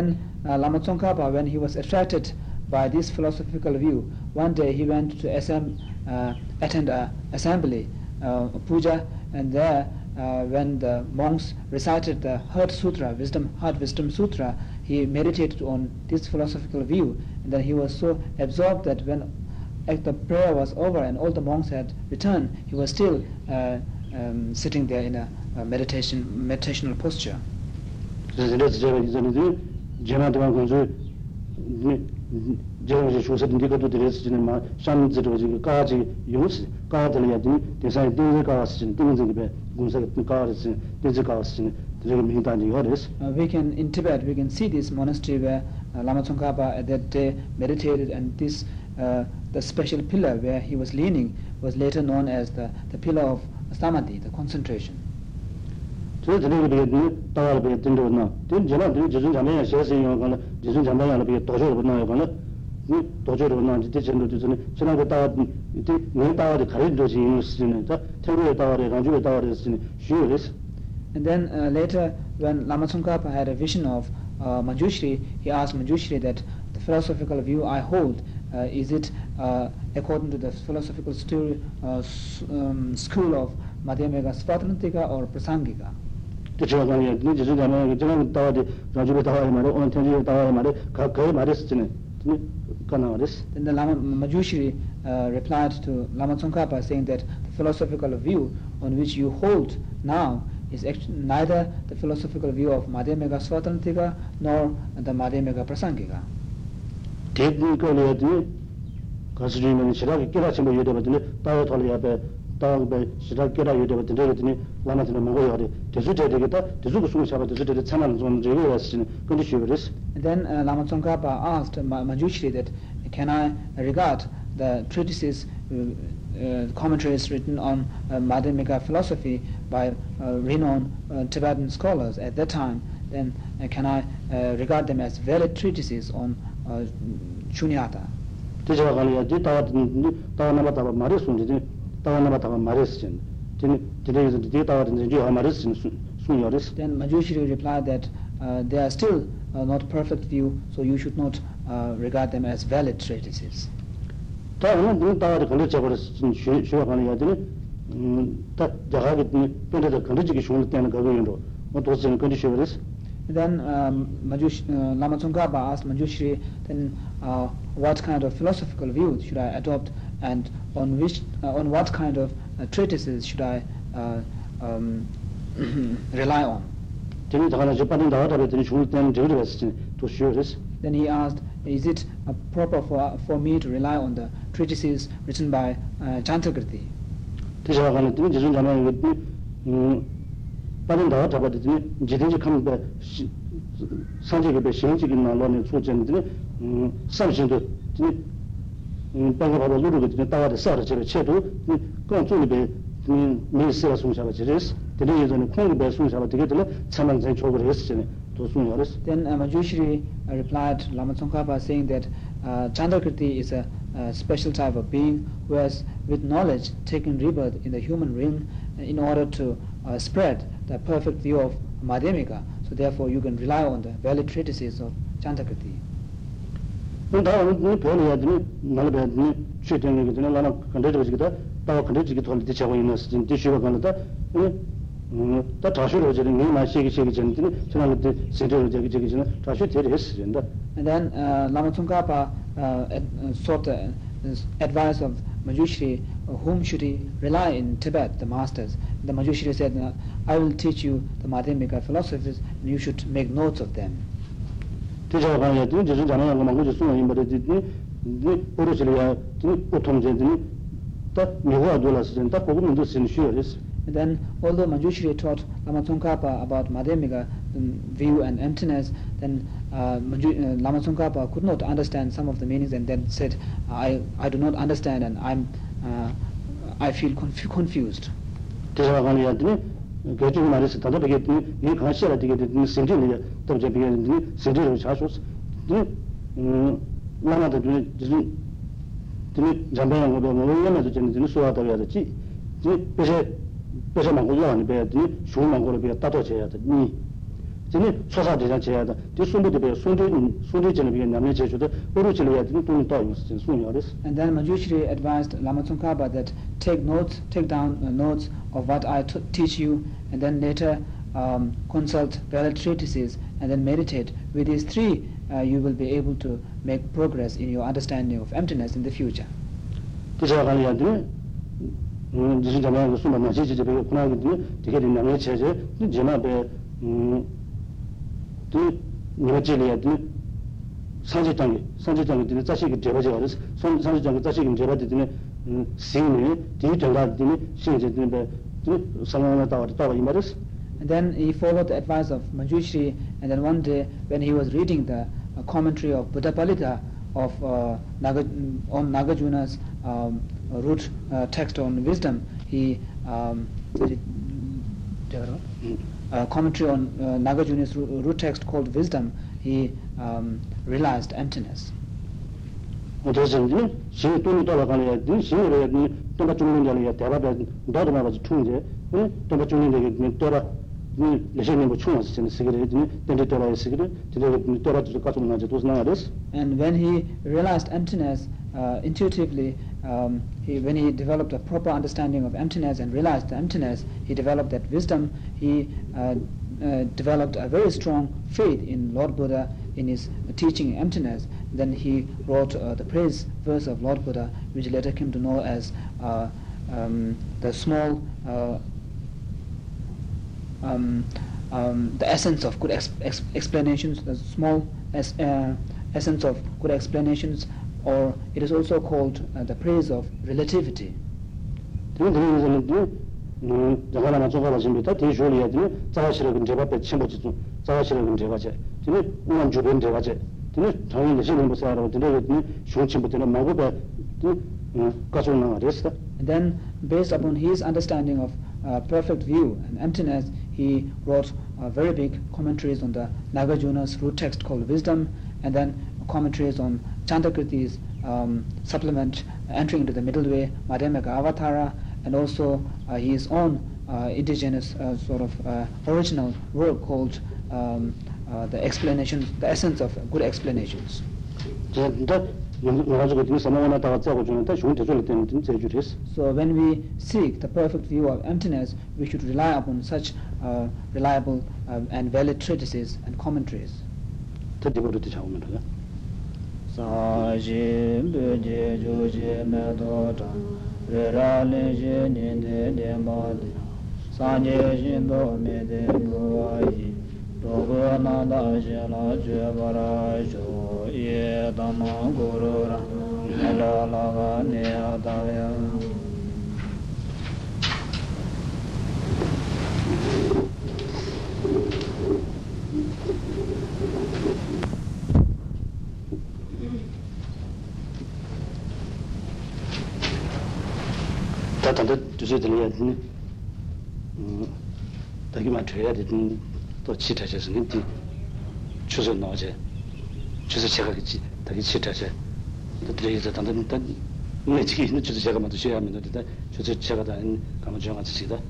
Then uh, Lama Tsongkhapa, when he was attracted by this philosophical view, one day he went to assemb- uh, attend a assembly, uh, puja, and there uh, when the monks recited the Heart Sutra, Wisdom, Heart Wisdom Sutra, he meditated on this philosophical view, and then he was so absorbed that when the prayer was over and all the monks had returned, he was still uh, um, sitting there in a, a meditation meditational posture. 그래서 이제 제가 이전에 제마도만 공주 제가 이제 조사 인디가도 드렸지는 막 샴즈로 지금 까지 용스 까들이야 되 대사에 등을 까왔으신 등을 배 군사 까왔으신 등을 까왔으신 되게 민단지 요레스 Uh, we can in Tibet we can see this monastery where uh, Lama Tsongkhapa at that day meditated, and this uh, the special pillar where he was leaning was later known as the, the pillar of samadhi, the concentration. And then uh, later, when Lama Tsongkhapa had a vision of uh, Manjushri, he asked Manjushri that the philosophical view I hold, uh, is it uh, according to the philosophical story, uh, um, school of Madhyamika Svatantrika or Prasangika? 대체가 가는 게 이제 저기 가면 저는 다와데 라주로 다와야 말이야 온 텐지 다와야 말이야 가 거의 말했으네 Kanaris. Then the Lama Majushri uh, replied to Lama Tsongkhapa saying that the philosophical view on which you hold now is neither the philosophical view of Madhyamika Swatantrika nor the Madhyamika Prasangika. Technically, 부분 거리에도 가수주면 시락이 끼라치 뭐 여대거든요. 따로 돌려야 돼. 따로 배 시락 끼라 여대거든요. 그랬더니 라마트는 뭐가 해야 대수 돼야 되겠다. 대수고 숨을 잡아 대수 돼야 참만 좀 저거 왔으니 근데 쉬버렸어. And then uh, Lama Tsongkhapa asked Ma- Manjushri that can I regard the treatises, uh, uh, commentaries written on uh, Madhyamika philosophy by uh, renowned uh, Tibetan scholars at that time, then uh, can I uh, regard them as valid treatises on uh, Shunyata? 대자가 가려야 돼. 따와 따와 나마 따와 말했어. 이제 따와 tawa tawa maris sun yoris. Then Manjushri replied that uh, they are still uh, not perfect view, so you should not uh, regard them as valid treatises. Tā rāna dhīn tāwa dhī gandhī chakwa rā shivā kāna yā dhīni, tā jāgā gī dhīni pēndā dhī gandhī chikī shūngni tēnā gāgā yīn rō, wā tō sīn gandhī shivā. Then um, uh, Lama Tsongkhapa asked Manjushri, then uh, what kind of philosophical view should I adopt and on which on what kind of treatises should I um, rely on. Then he asked, is it uh, proper for, for me to rely on the treatises written by uh, bāngā lūrū tāwā sā rā chē tu kāng bē mē rā sūng yé bē sūng chā chōg tō sūng yā Then uh, Manjushri uh, replied Lama Tsongkhapa saying that uh, Chandrakirti is a, a special type of being who has, with knowledge taken rebirth in the human realm uh, in order to uh, spread the perfect view of Madhyamika so therefore you can rely on the valid treatises of Chandrakirti. 그럼 다음은 배워야 되니 나를 배야 되니 최대한 얘기 되는 나는 컨텐츠가 다 컨텐츠가 더 이제 제가 있는 수준 디슈가 간다. 음, 다 다시로 저는 내 마시기 시기 전에 저는 그때 세대로 저기 저기 전에 다시 데려했어 된다. And then uh, Lama Tsongkhapa uh, ad, uh, sought the uh, advice of Manjushri, uh, whom should he rely in Tibet, the masters. The Manjushri said, uh, I will teach you the Madhyamika philosophies and you should make notes of them. 대자가 가야 되는 저는 자는 거 말고 저 수는 임버리 되니 네 오르실이야 그 보통 제들이 딱 미호가 돌아서 된다 그거 문제 쓰는 쉬어졌어. And then, although Manjushri taught Lama Tsongkhapa about Madhyamika, the view and emptiness, then uh, Manju, uh, Lama Tsongkhapa could not understand some of the meanings and then said, I, I do not understand and I'm, uh, I feel conf- confused. gyochik marisi tanda peke yin kaanshira dike sentri nile tabja peke sentri nile chashos mm, lana da dhiri dhiri jambaya ngodo ngodo yana dhiri dhiri suwa tabya da chi. Dhiri peshe peshe mangu dhawani peke dhiri shuu mangu dhawani peke tato cheya dhiri 음 나나도 좀 드니 잠배는 거 보면 얼마나 되는지 수화도 해야 되지 이 배세 배세만 고요 아니 배야지 쇼만 고로 배야 따도 줘야 되니 tene chosa de jan chaya da de sundu de be sundu sundu jene be namne che chude oru chile ya tene tuni ta yus chen sun yares And then Manjushri advised Lama Tsongkhapa that take notes, take down uh, notes of what I t- teach you, and then later um, consult valid treatises, and then meditate. With these three, uh, you will be able to make progress in your understanding of emptiness in the future. de cha ga ya de mm ji jama ga sun ma ji ji be kuna ga de de ge de namne che je de jema be mm de ni je le ya de sanji tang sanji tang de za shi je ba je ga de san sanji tang za shi ge je ba de de mm sing ni de de ga de ni shin je de be de sang na ta ta ba ima des And then he followed the advice of Manjushri, and then one day when he was reading the uh, commentary of Buddha Palita of uh, Naga, on Nagarjuna's um, root uh, text on wisdom, he um, uh, commentary on uh, Nagarjuna's root text called Wisdom, he um, realized emptiness. And when he realized emptiness, uh, intuitively um, he, when he developed a proper understanding of emptiness and realized the emptiness, he developed that wisdom. He uh, uh, developed a very strong faith in Lord Buddha in his teaching emptiness. Then he wrote uh, the praise verse of Lord Buddha, which later came to know as uh, um, the small, uh, um, um, the essence of good ex- ex- explanations, the small es- uh, essence of good explanations, or it is also called uh, the praise of relativity. 되게 되게 이제는 음 자가나 저가라 지금 다 대조리야 되네. 자가시를 근제 앞에 침보지 좀 자가시를 근제 가제. 되네. 우만 주변 제 가제. 되네. 당연히 신경 못 살아로 되네. 되네. 쇼침부터는 마고가 음 가서 나가랬어. And then, based upon his understanding of uh, perfect view and emptiness, he wrote uh, very big commentaries on the Nagarjuna's root text called Wisdom, and then commentaries on Chandrakirti's um, supplement entering into the middle way, Madhyamaka Avatara, and also uh, his own uh, indigenous uh, sort of uh, original work called um, the explanation, the essence of good explanations. So when we seek the perfect view of emptiness, we should rely upon such uh, reliable uh, and valid treatises and commentaries. sā shī bē jē chū shē mē tō tā rē rā lē shē nī tē tē mā tē sā nyē shī tō mē tē mū wā yī rō gō nā tā shē lā chū bā rā shū yē tā mā gu rō rā mē rā lā gā nē ā tā yā tanda yā dhāgi mā chī tāchā sā ngī nō chā kī dhāgi chī tāchā tanda ngā chī kī mā shē yā mī nō kāma ngā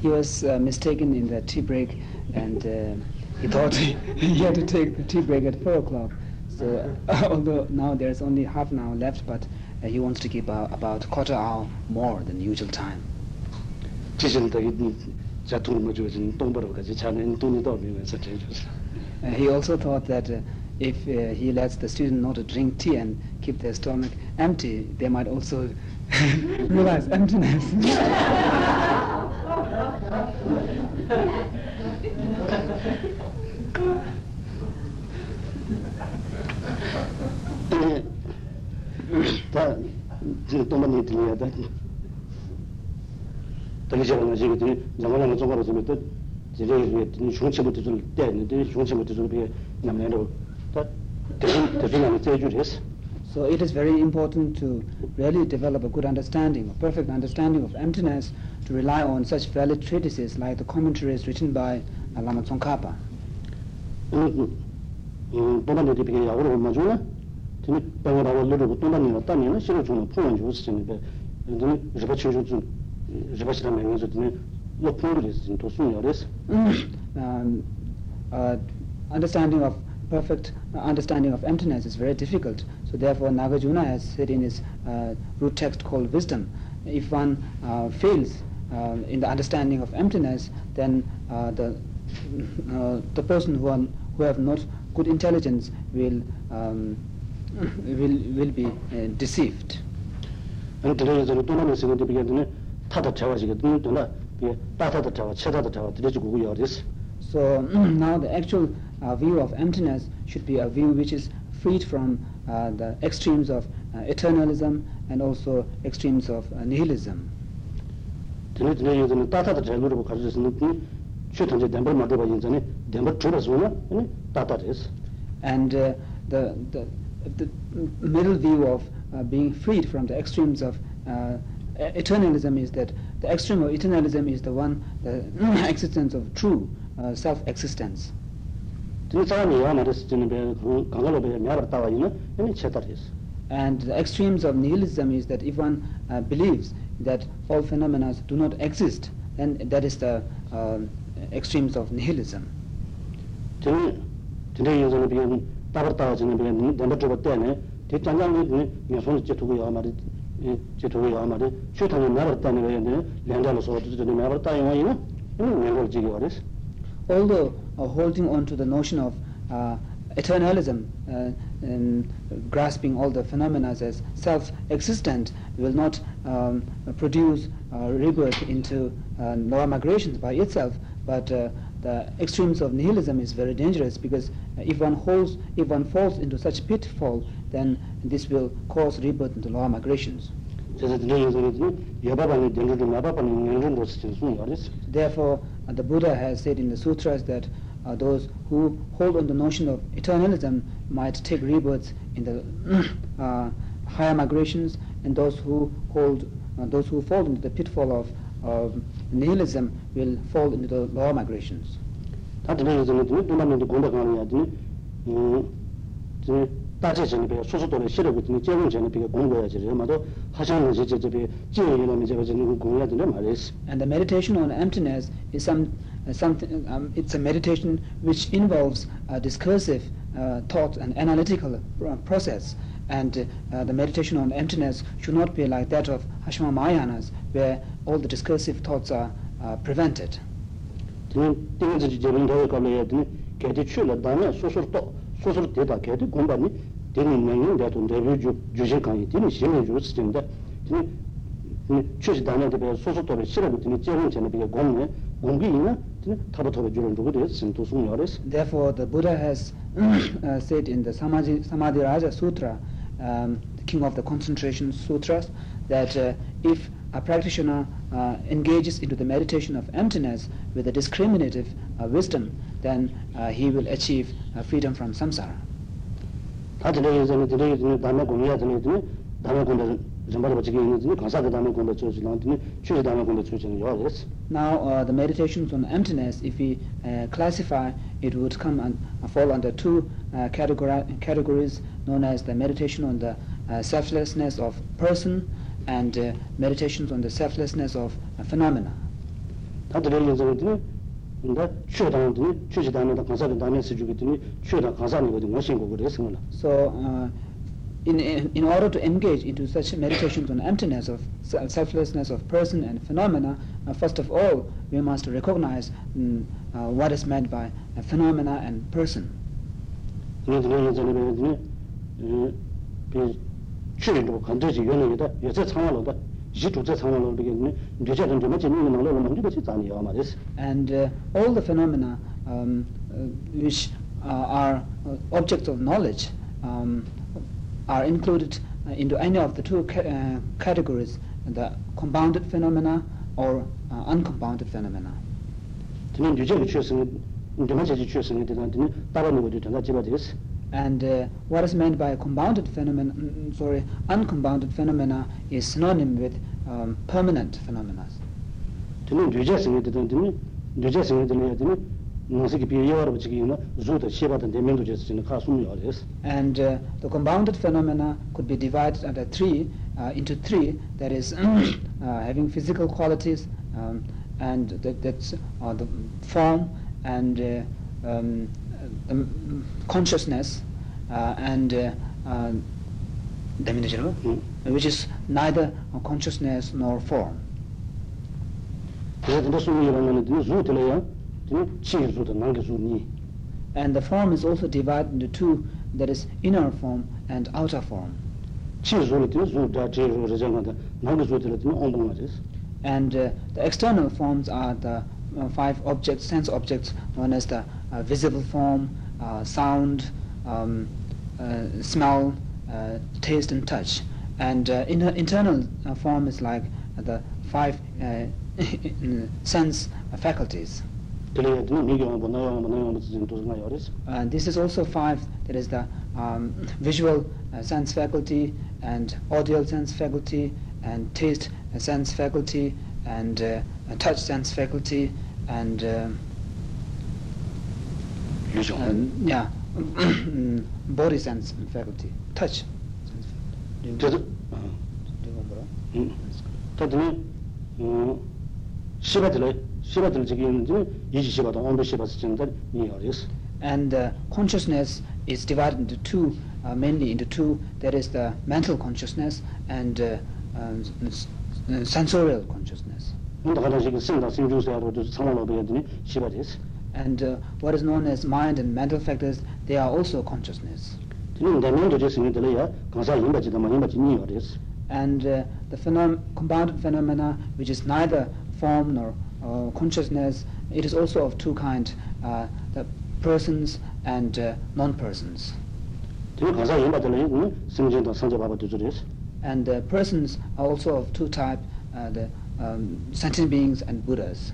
he was uh, mistaken in the tea break and uh, he thought he, he had to take the tea break at 4 o'clock. So uh, although now there's only half an hour left but he wants to keep uh, about quarter hour more than usual time. Uh, he also thought that uh, if uh, he lets the student not to drink tea and keep their stomach empty, they might also realize emptiness. 다 지금 또 많이 들려야 돼. 다시 제가 지금 이 장관님 정가로 좀 또, 이제 이 중치부터 좀 때는데 중치부터 좀 비에 남내로 다 대신 대신하는 제주를 했어. So it is very important to really develop a good understanding, a perfect understanding of emptiness, to rely on such valid treatises like the commentaries written by uh, Lama Tsongkhapa. 음, 음, 또만 이제 비게 야구를 얼마 주나? tene tā shirā mē tene lō tō sūn yā. Understanding of perfect understanding of emptiness is very difficult. So therefore Nagarjuna has said in his uh, root text called wisdom, if one uh, fails uh, in the understanding of emptiness, then uh, the uh, the person who, are, who have not good intelligence will um, will will be uh, deceived. and the other to know is going to be the tata chawa is going to know the tata chawa chata chawa the go your this so now the actual uh, view of emptiness should be a view which is freed from uh, the extremes of uh, eternalism and also extremes of uh, nihilism. tene tene yo tene tata tata lo ro ka jis no chu tan je dambar do ba yin zane dambar chu ba zo na ne tata res and uh, the the the middle view of uh, being freed from the extremes of uh, eternalism is that the extreme of eternalism is the one the existence of true uh, self existence and the extremes of nihilism is that if one uh, believes that all phenomena do not exist then that is the uh, extremes of nihilism. Today going to be although uh, holding on to the notion of uh, eternalism uh, and grasping all the phenomena as self-existent will not um, produce uh, rebirth into uh, lower migrations by itself, but uh, the extremes of nihilism is very dangerous because uh, if one holds, if one falls into such pitfall, then this will cause rebirth into lower migrations. Therefore, uh, the Buddha has said in the sutras that uh, those who hold on the notion of eternalism might take rebirths in the uh, higher migrations, and those who hold, uh, those who fall into the pitfall of of nihilism will fall into the law migrations. And the meditation on emptiness is some uh, something um, it's a meditation which involves a discursive uh, thought and analytical uh, process. And uh, the meditation on emptiness should not be like that of Hashang Mahayana's, where all the discursive thoughts are uh, prevented. Therefore, the Buddha has uh, said in the Samadhi, Samadhi Raja Sutra um, king of the concentration sutras, that uh, if a practitioner uh, engages into the meditation of emptiness with a discriminative uh, wisdom, then uh, he will achieve uh, freedom from samsara. Now, uh, the meditations on emptiness, if we classify, it would come and fall under two categories known as the meditation on the uh, selflessness of person and uh, meditations on the selflessness of uh, phenomena. 다 드네 예전에 드네 근데 최다는 드네 최시 다음에 가사가 다음에 쓰주게 드네 최다 가사는 거든 멋진 거 그래서 그러나 So, uh, in, in, in order to engage into such meditations on emptiness of se- selflessness of person and phenomena, uh, first of all, we must recognize mm, uh, what is meant by uh, phenomena and person. 드네 드네 예전에 드네 그 최로 간도지 연예다 여자 상황로다 지도자 상황로 되겠네 뇌자는 좀 맞지 있는 걸로 뭔지 같이 다니요 말이스 And uh, all the phenomena um, uh, which uh, are uh, objects of knowledge um, are included uh, into any of the two ca- uh, categories, the compounded phenomena or uh, uncompounded phenomena. 드네 뇌자가 취했으면 좀 맞지 취했으면 되는 드네 다른 것도 전다 집어 되겠어 And uh, what is meant by a compounded phenomenon? Mm, mm, sorry, uncompounded phenomena is synonym with um, permanent phenomena. And uh, the compounded phenomena could be divided under three, uh, into three, that is uh, having physical qualities, um, and that, that's uh, the form, and uh, um, consciousness uh, and uh, uh, diminutive, mm. which is neither consciousness nor form. And the form is also divided into two, that is inner form and outer form. And uh, the external forms are the uh, five objects, sense objects known as the uh, visible form, sound, um, uh, smell, uh, taste, and touch. And uh, in internal form is like the five sense faculties. And this is also five. There is the um, visual sense faculty and audio sense faculty and taste sense faculty and uh, touch sense faculty and uh, yeah body sense faculty, touch. sense faculty. 그래서 Do you remember? 음 다들 어 시바들 시바들 저기 있는지 이지 시바도 온도 시바스 진짜 이 요리스 And uh, consciousness is divided into two, uh, mainly into two. There is the mental consciousness and uh, um, s- uh, sensorial consciousness. 근데 가다 지금 생다 생주세요도 상황으로 되더니 시바데스 and uh, what is known as mind and mental factors, they are also consciousness. And uh, the phenom- compounded phenomena, which is neither form nor uh, consciousness, it is also of two kinds, uh, the persons and uh, non-persons. And the persons are also of two types, the um, sentient beings and Buddhas.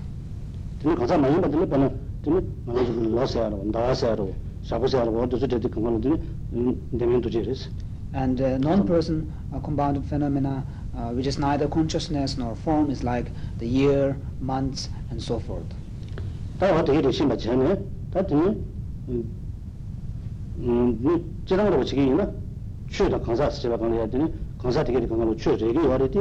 지금 강사 많이 받을 때는 지금 많이 좀 러세아로 나와세아로 사고세아로 어디서 저기 그거는 내면도 저리스 And uh, non-person uh, compounded phenomena, uh, which is neither consciousness nor form, is like the year, months, and so forth. 다 어떻게 되 신바 전에 다 되니 음 지랑으로 지기나 최다 강사 스제가 강해야 되니 강사 되게 강하로 최 저기 와르디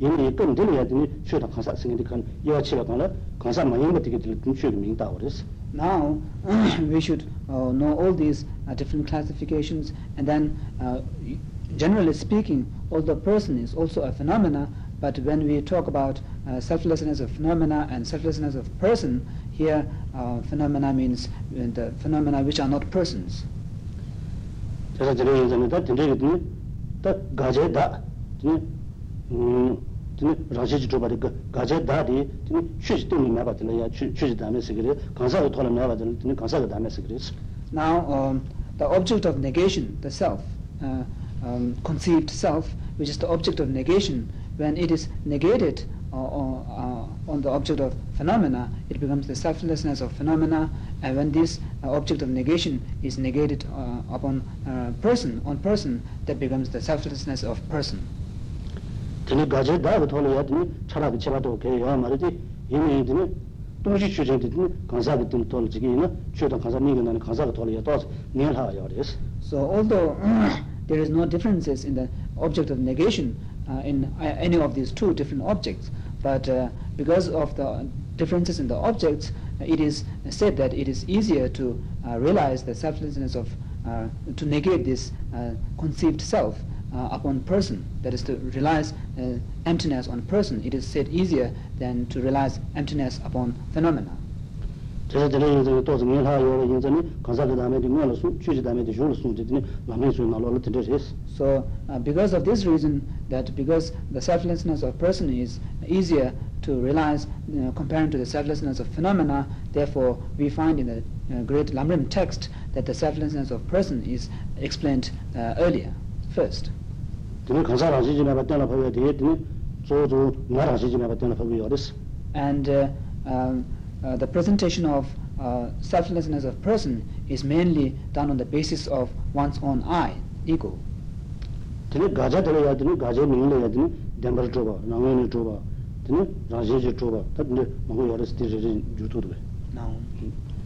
이미 좀 들려야 되니 최다 강사 생기디 간 여치가 강라 강사 많이 못 되게 들 최 민다 그랬어 Now, we should uh, know all these uh, different classifications, and then, uh, y- generally speaking, although person is also a phenomena, but when we talk about uh, selflessness of phenomena and selflessness of person, here uh, phenomena means uh, the phenomena which are not persons. 그래서 저기 이제는 다 된다게 되니 다 가제다 rāshī chī rī gācā rī mē yā sikirī tōla mē sikirī Now um, the object of negation, the self, uh, um, conceived self, which is the object of negation, when it is negated or, or, uh, on the object of phenomena, it becomes the selflessness of phenomena, and when this uh, object of negation is negated uh, upon person, on person, that becomes the selflessness of person 되니 가제다가 돌아야 되니 차라리 제가도 개야 말이지 이미 되니 동시 취재도 되니 강사가 좀 돌지기나 최다 강사 미가는 강사가 돌아야 또 내려야 그랬어 So although there is no differences in the object of negation uh, in uh, any of these two different objects, but uh, because of the differences in the objects, uh, it is said that it is easier to uh, realize the selflessness of, uh, to negate this uh, conceived self uh, upon person, that is to realize uh, emptiness on person, it is said easier than to realize emptiness upon phenomena. So uh, because of this reason that because the selflessness of person is easier to realize uh, comparing to the selflessness of phenomena, therefore we find in the uh, great Lamrim text that the selflessness of person is explained uh, earlier, first 되니 강사랑 지지나 받다나 봐야 되겠더니 저저 나랑 지지나 받다나 봐야 어렸어 And uh, um, uh, the presentation of uh, selflessness of person is mainly done on the basis of one's own I, ego. 되니 가자 들어야 되니 가자 밀려야 되니 덴버 줘봐 나무니 줘봐 되니 라지지 줘봐 근데 뭐 어렸을 때 주도도 돼 Now,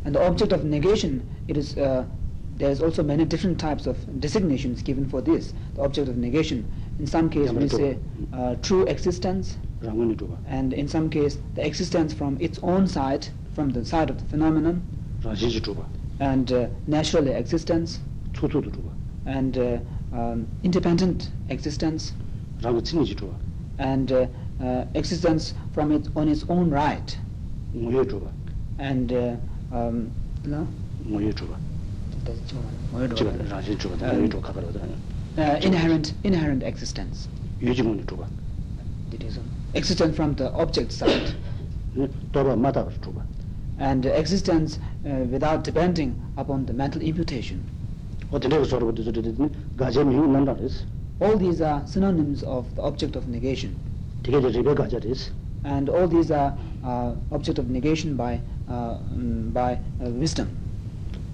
and the object of negation, it is uh, there is also many different types of designations given for this. The object of negation. In some case, we say uh, true existence, rāngu ni chūpa and in some case the existence from its own side from the side of the phenomenon. Rāshī chī chūpa and uh, naturally existence. Tsū tsū tu chūpa and uh, um, independent existence. Rāngu tsīni chī chūpa and uh, uh, existence from it on its own right. And uh, um, no? Uh, inherent inherent existence. it is existence from the object side. tōpa mātā kā and existence uh, without depending upon the mental imputation. o tēne kā sōra wadā sōra tēne gājē mīngu nāndā rēs all these are synonyms of the object of negation. tīkē tē rībē and all these are uh, object of negation by uh, um, by uh, wisdom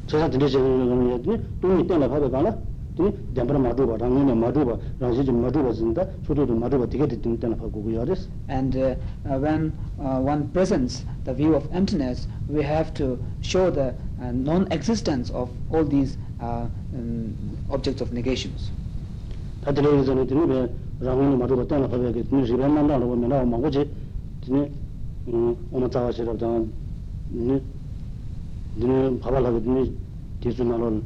chēsā tēne chē ngōni yā tēne tōngi tēnā pāpē kāla tēne dēmbara mā chūpa rāngu nā mā chūpa rāngshī chī mā chūpa zindā sōtō tō mā tīkē tē tēne tēnā pā gu gu yā rēs and uh, uh, when uh, one presents the view of emptiness we have to show the uh, non-existence of all these uh, um, objects of negations. tā tēne yā zane tēne bē rāngu nā mā chūpa tēnā pāpē kē tēne rībē nāndā rā wā mē 너는 봐봐라 그랬더니 뒤에서 나로는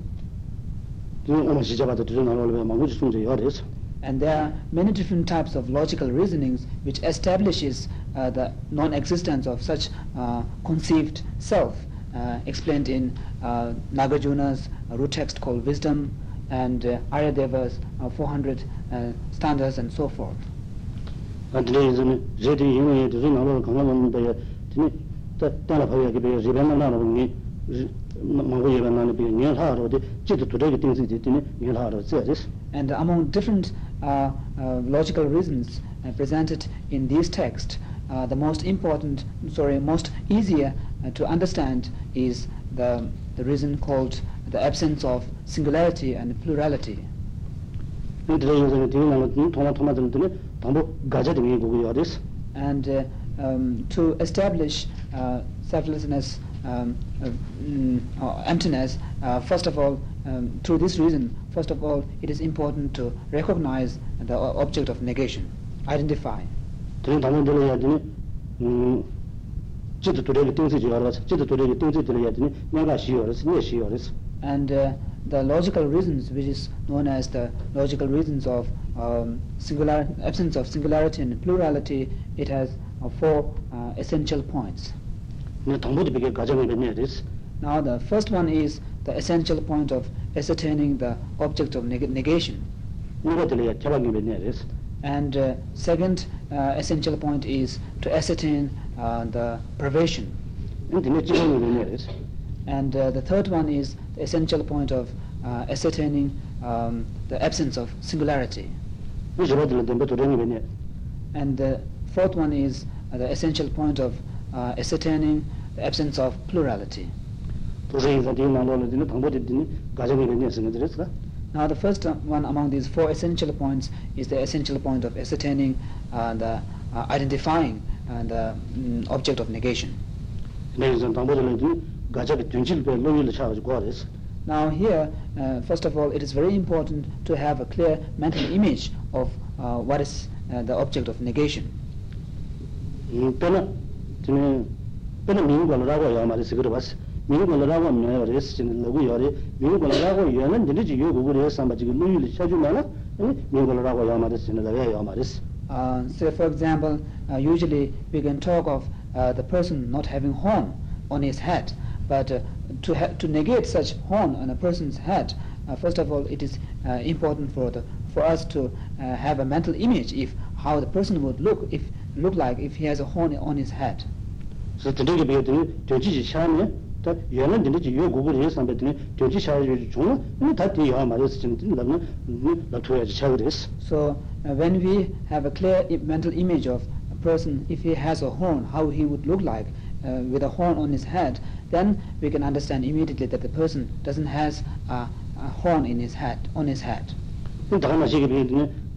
너는 어느 시작부터 뒤에서 나로를 막 무지 숨지 열었어 and there are many different types of logical reasonings which establishes uh, the non existence of such uh, conceived self uh, explained in uh, nagarjuna's root text called wisdom and uh, aryadeva's uh, 400 uh, standards and so forth. and there is an zedi yin yin de zhen na lo kan la mon de ni ta ta la pa ya ge be zhen na na lo ni And among different uh, uh, logical reasons uh, presented in these texts, the most important, sorry, most easier to understand is the, the reason called the absence of singularity and plurality. And um, to establish selflessness um, uh, mm, or emptiness uh, first of all um, through this reason first of all it is important to recognize the object of negation identify. tēne tāmbō tēne yā tēne jī tē tū rē kē tēng sī jī yā rā jī tē tū rē kē tēng sī tēne yā tēne nyā gā shī yā rēs shī yā and uh, the logical reasons which is known as the logical reasons of um, singular absence of singularity and plurality it has uh, four uh, essential points now the first one is the essential point of ascertaining the object of neg- negation. ngā bā tēne yā kē bā ngā bē nyā rēs and uh, second uh, essential point is to ascertain uh, the privation. ā tēne jī bā ngā bē nyā rēs and uh, the third one is the essential point of uh, ascertaining um, the absence of singularity. ā jī bā tēne tēne bē tū rē ngā bē nyā and the fourth one is uh, the essential point of uh, ascertaining the absence of plurality. tū rē yā tēne nā rō tēne tāmbō tē tēne gājā ngā bē nyā sī ngā rēs kā now the first uh, one among these four essential points is the essential point of ascertaining uh, the uh, identifying uh, the mm, object of negation. nā yā zane tāmbō tēne tēne gājā kē tūñchīl bē lō yu lā chā gā guā rēs Now here, uh, first of all, it is very important to have a clear mental image of uh, what is uh, the object of negation. Yā mā Uh, for example, uh, usually we can talk of uh, the person not having horn on his head, but uh, to ha- to negate such horn on a person's head, uh, first of all, it is uh, important for the for us to uh, have a mental image if how the person would look if look like if he has a horn on his head. Sā tēne kī bē tēne tēne jī jī chā nē tā yā nā tēne jī yō gu gu rē sā mā tēne tēne jī chā yu jī chōng nā tā tēne yā mā rēs tēne tēne lā nā lā tū yā jī chā gu rēs So uh, when we have a clear mental image of a person, if he has a horn, how he would look like uh, with a horn on his head, then we can understand immediately that the person doesn't has a, a horn in his head on his head.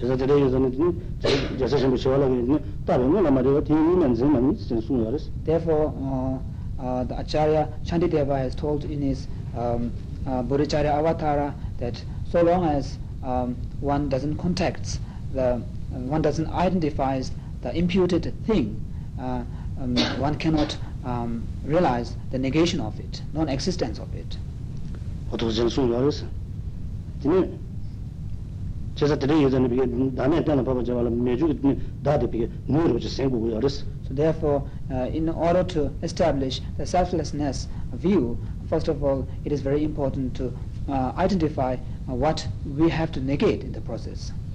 제가 저래 예전에는 제가 좀 쉬어라는 다른 건 많이 therefore uh, uh, the acharya shantideva has told in his um uh, avatara that so long as um, one doesn't contacts the uh, one doesn't identifies the imputed thing uh, um, one cannot um, realize the negation of it non existence of it. 어떻게 전수 알았어? 되네 chesa tere meju sengu. So therefore, uh, in order to establish the selflessness view, first of all, it is very important to uh, identify uh, what we have to negate in the process.